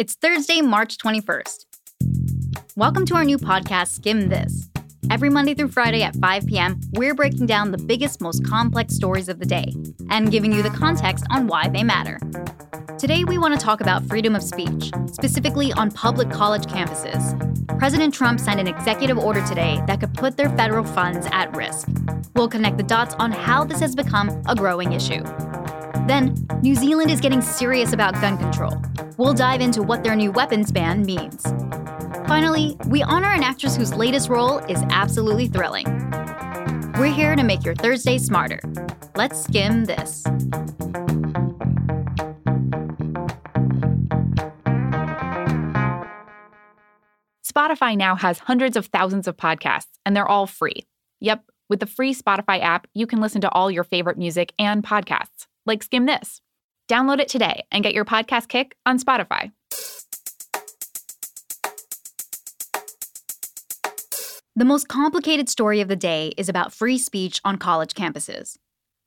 It's Thursday, March 21st. Welcome to our new podcast, Skimm This. Every Monday through Friday at 5 p.m., we're breaking down the biggest, most complex stories of the day and giving you the context on why they matter. Today, we want to talk about freedom of speech, specifically on public college campuses. President Trump signed an executive order today that could put their federal funds at risk. We'll connect the dots on how this has become a growing issue. Then, New Zealand is getting serious about gun control. We'll dive into what their new weapons ban means. Finally, we honor an actress whose latest role is absolutely thrilling. We're here to make your Thursday smarter. Let's skim this. Spotify now has hundreds of thousands of podcasts, and they're all free. Yep, with the free Spotify app, you can listen to all your favorite music and podcasts, like Skimm This. Download it today and get your podcast kick on Spotify. The most complicated story of the day is about free speech on college campuses.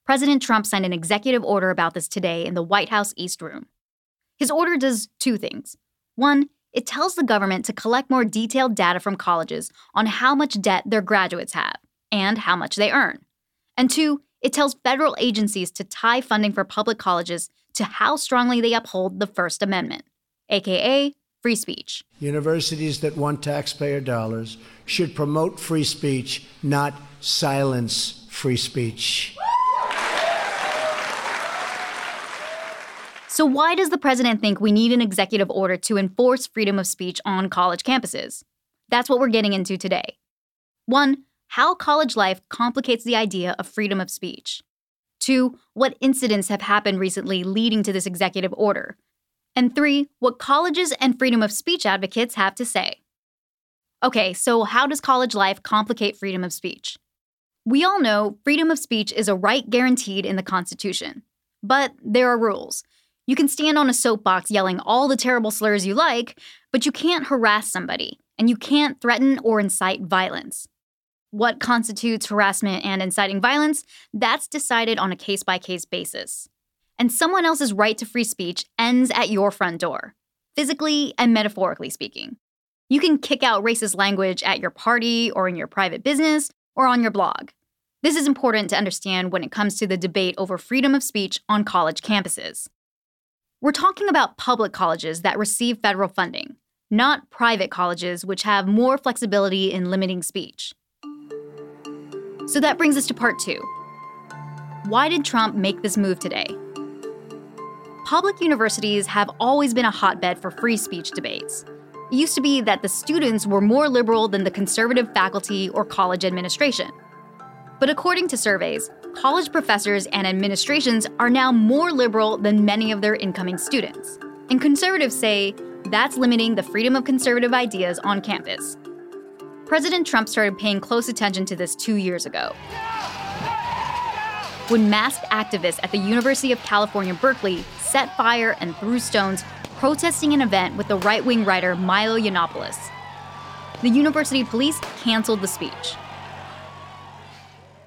President Trump signed an executive order about this today in the White House East Room. His order does two things. One, it tells the government to collect more detailed data from colleges on how much debt their graduates have and how much they earn. And two, it tells federal agencies to tie funding for public colleges to how strongly they uphold the First Amendment, aka free speech. Universities that want taxpayer dollars should promote free speech, not silence free speech. So, why does the president think we need an executive order to enforce freedom of speech on college campuses? That's what we're getting into today. One, how college life complicates the idea of freedom of speech. Two, what incidents have happened recently leading to this executive order. And three, what colleges and freedom of speech advocates have to say. Okay, so how does college life complicate freedom of speech? We all know freedom of speech is a right guaranteed in the Constitution. But there are rules. You can stand on a soapbox yelling all the terrible slurs you like, but you can't harass somebody, and you can't threaten or incite violence. What constitutes harassment and inciting violence, that's decided on a case by case basis. And someone else's right to free speech ends at your front door, physically and metaphorically speaking. You can kick out racist language at your party or in your private business or on your blog. This is important to understand when it comes to the debate over freedom of speech on college campuses. We're talking about public colleges that receive federal funding, not private colleges which have more flexibility in limiting speech. So that brings us to part two. Why did Trump make this move today? Public universities have always been a hotbed for free speech debates. It used to be that the students were more liberal than the conservative faculty or college administration. But according to surveys, college professors and administrations are now more liberal than many of their incoming students. And conservatives say that's limiting the freedom of conservative ideas on campus. President Trump started paying close attention to this two years ago. When masked activists at the University of California, Berkeley set fire and threw stones protesting an event with the right wing writer Milo Yiannopoulos. The university police canceled the speech.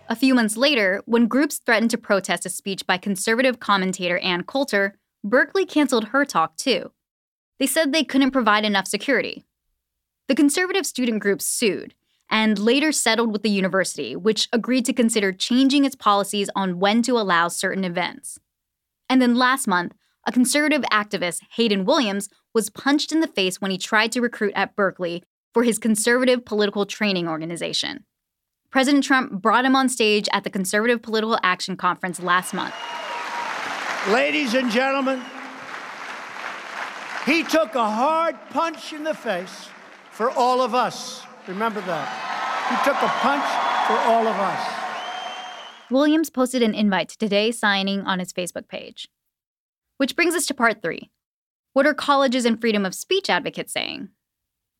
A few months later, when groups threatened to protest a speech by conservative commentator Ann Coulter, Berkeley canceled her talk too. They said they couldn't provide enough security. The conservative student group sued and later settled with the university, which agreed to consider changing its policies on when to allow certain events. And then last month, a conservative activist, Hayden Williams, was punched in the face when he tried to recruit at Berkeley for his conservative political training organization. President Trump brought him on stage at the Conservative Political Action Conference last month. Ladies and gentlemen, he took a hard punch in the face for all of us. Remember that. He took a punch for all of us. Williams posted an invite to today's signing on his Facebook page. Which brings us to part three. What are colleges and freedom of speech advocates saying?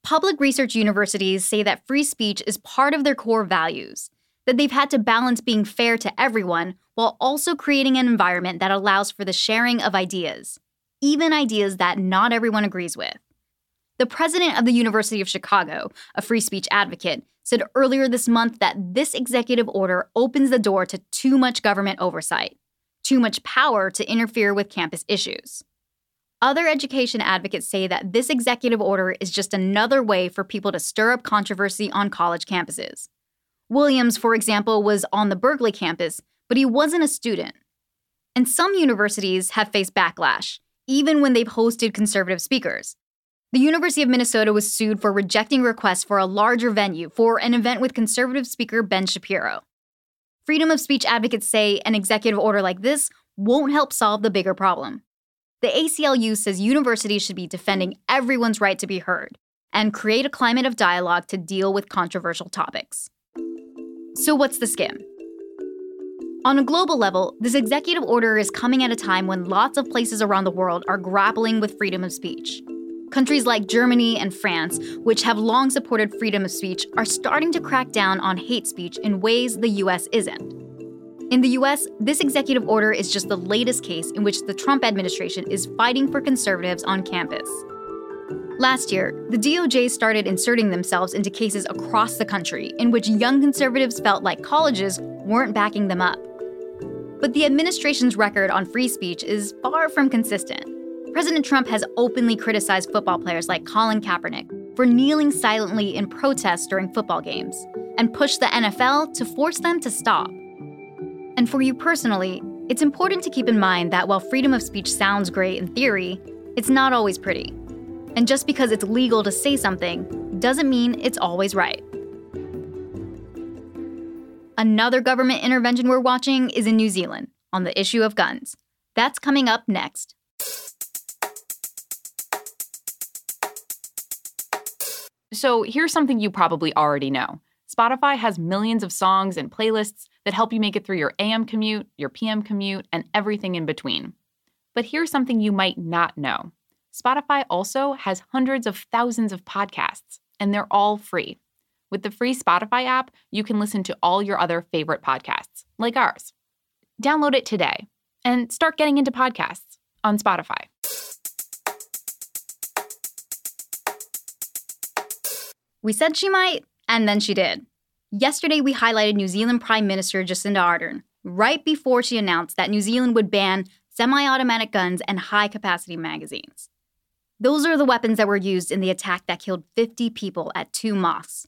Public research universities say that free speech is part of their core values, that they've had to balance being fair to everyone while also creating an environment that allows for the sharing of ideas, even ideas that not everyone agrees with. The president of the University of Chicago, a free speech advocate, said earlier this month that this executive order opens the door to too much government oversight, too much power to interfere with campus issues. Other education advocates say that this executive order is just another way for people to stir up controversy on college campuses. Williams, for example, was on the Berkeley campus, but he wasn't a student. And some universities have faced backlash, even when they've hosted conservative speakers. The University of Minnesota was sued for rejecting requests for a larger venue for an event with conservative speaker Ben Shapiro. Freedom of speech advocates say an executive order like this won't help solve the bigger problem. The ACLU says universities should be defending everyone's right to be heard and create a climate of dialogue to deal with controversial topics. So, what's the skim? On a global level, this executive order is coming at a time when lots of places around the world are grappling with freedom of speech. Countries like Germany and France, which have long supported freedom of speech, are starting to crack down on hate speech in ways the US isn't. In the US, this executive order is just the latest case in which the Trump administration is fighting for conservatives on campus. Last year, the DOJ started inserting themselves into cases across the country in which young conservatives felt like colleges weren't backing them up. But the administration's record on free speech is far from consistent. President Trump has openly criticized football players like Colin Kaepernick for kneeling silently in protest during football games and pushed the NFL to force them to stop. And for you personally, it's important to keep in mind that while freedom of speech sounds great in theory, it's not always pretty. And just because it's legal to say something doesn't mean it's always right. Another government intervention we're watching is in New Zealand on the issue of guns. That's coming up next. So, here's something you probably already know Spotify has millions of songs and playlists that help you make it through your AM commute, your PM commute, and everything in between. But here's something you might not know Spotify also has hundreds of thousands of podcasts, and they're all free. With the free Spotify app, you can listen to all your other favorite podcasts, like ours. Download it today and start getting into podcasts on Spotify. We said she might, and then she did. Yesterday, we highlighted New Zealand Prime Minister Jacinda Ardern right before she announced that New Zealand would ban semi automatic guns and high capacity magazines. Those are the weapons that were used in the attack that killed 50 people at two mosques.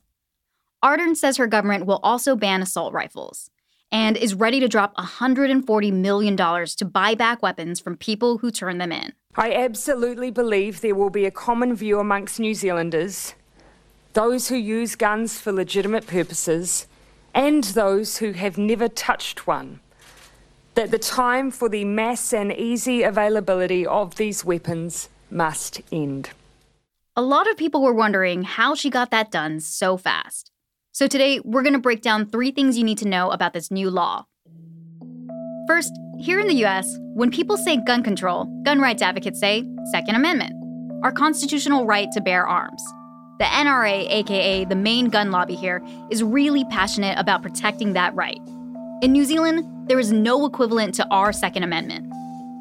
Ardern says her government will also ban assault rifles and is ready to drop $140 million to buy back weapons from people who turn them in. I absolutely believe there will be a common view amongst New Zealanders those who use guns for legitimate purposes and those who have never touched one that the time for the mass and easy availability of these weapons must end. A lot of people were wondering how she got that done so fast. So today, we're going to break down three things you need to know about this new law. First, here in the US, when people say gun control, gun rights advocates say Second Amendment, our constitutional right to bear arms. The NRA, aka the main gun lobby here, is really passionate about protecting that right. In New Zealand, there is no equivalent to our Second Amendment.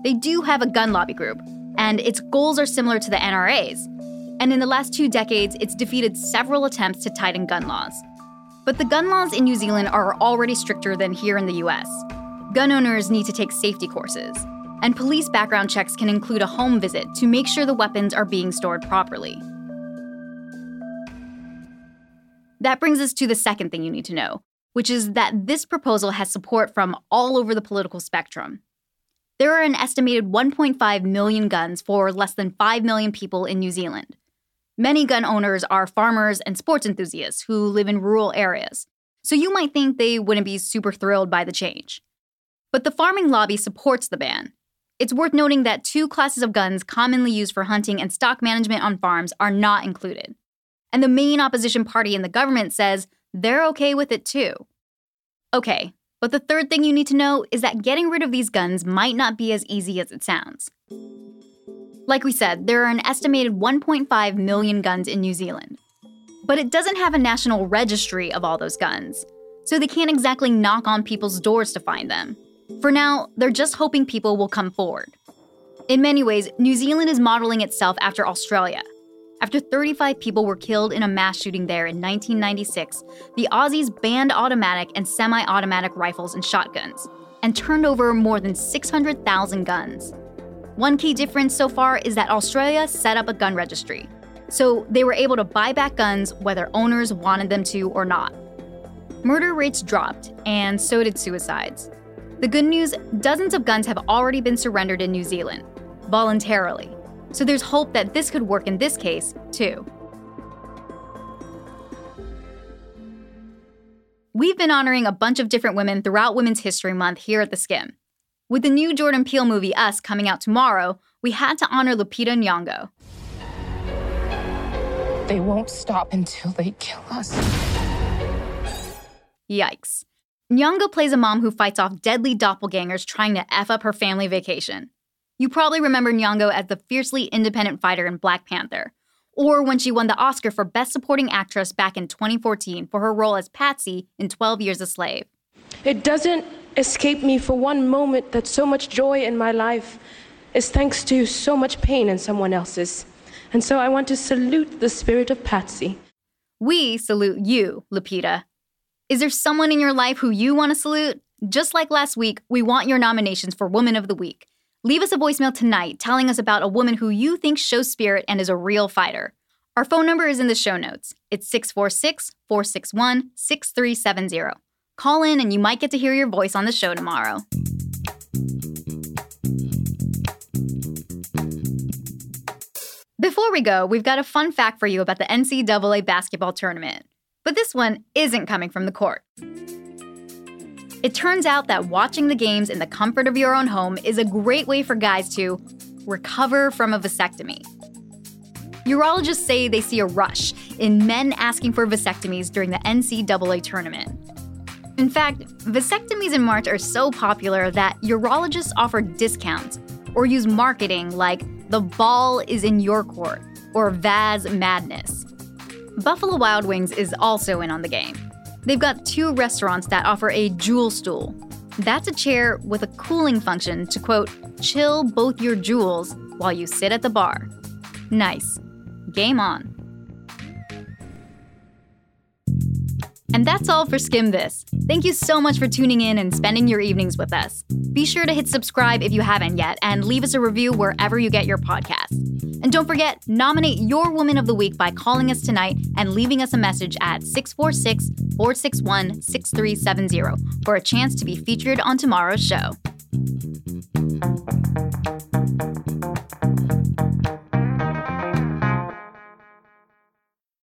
They do have a gun lobby group, and its goals are similar to the NRA's. And in the last two decades, it's defeated several attempts to tighten gun laws. But the gun laws in New Zealand are already stricter than here in the US. Gun owners need to take safety courses, and police background checks can include a home visit to make sure the weapons are being stored properly. That brings us to the second thing you need to know, which is that this proposal has support from all over the political spectrum. There are an estimated 1.5 million guns for less than 5 million people in New Zealand. Many gun owners are farmers and sports enthusiasts who live in rural areas, so you might think they wouldn't be super thrilled by the change. But the farming lobby supports the ban. It's worth noting that two classes of guns commonly used for hunting and stock management on farms are not included. And the main opposition party in the government says they're okay with it too. Okay, but the third thing you need to know is that getting rid of these guns might not be as easy as it sounds. Like we said, there are an estimated 1.5 million guns in New Zealand. But it doesn't have a national registry of all those guns, so they can't exactly knock on people's doors to find them. For now, they're just hoping people will come forward. In many ways, New Zealand is modeling itself after Australia. After 35 people were killed in a mass shooting there in 1996, the Aussies banned automatic and semi automatic rifles and shotguns and turned over more than 600,000 guns. One key difference so far is that Australia set up a gun registry. So they were able to buy back guns whether owners wanted them to or not. Murder rates dropped, and so did suicides. The good news dozens of guns have already been surrendered in New Zealand, voluntarily. So there's hope that this could work in this case, too. We've been honoring a bunch of different women throughout Women's History Month here at The Skimm. With the new Jordan Peele movie Us coming out tomorrow, we had to honor Lupita Nyong'o. They won't stop until they kill us. Yikes. Nyong'o plays a mom who fights off deadly doppelgangers trying to F up her family vacation. You probably remember Nyong'o as the fiercely independent fighter in Black Panther, or when she won the Oscar for Best Supporting Actress back in 2014 for her role as Patsy in 12 Years a Slave. It doesn't escape me for one moment that so much joy in my life is thanks to so much pain in someone else's. And so I want to salute the spirit of Patsy. We salute you, Lupita. Is there someone in your life who you want to salute? Just like last week, we want your nominations for Woman of the Week. Leave us a voicemail tonight telling us about a woman who you think shows spirit and is a real fighter. Our phone number is in the show notes. It's 646 461 6370. Call in and you might get to hear your voice on the show tomorrow. Before we go, we've got a fun fact for you about the NCAA basketball tournament. But this one isn't coming from the court. It turns out that watching the games in the comfort of your own home is a great way for guys to recover from a vasectomy. Urologists say they see a rush in men asking for vasectomies during the NCAA tournament. In fact, vasectomies in March are so popular that urologists offer discounts or use marketing like the ball is in your court or Vas Madness. Buffalo Wild Wings is also in on the game. They've got two restaurants that offer a jewel stool. That's a chair with a cooling function to quote, chill both your jewels while you sit at the bar. Nice. Game on. And that's all for Skimm This. Thank you so much for tuning in and spending your evenings with us. Be sure to hit subscribe if you haven't yet and leave us a review wherever you get your podcasts. And don't forget, nominate your Woman of the Week by calling us tonight and leaving us a message at 646 461 6370 for a chance to be featured on tomorrow's show.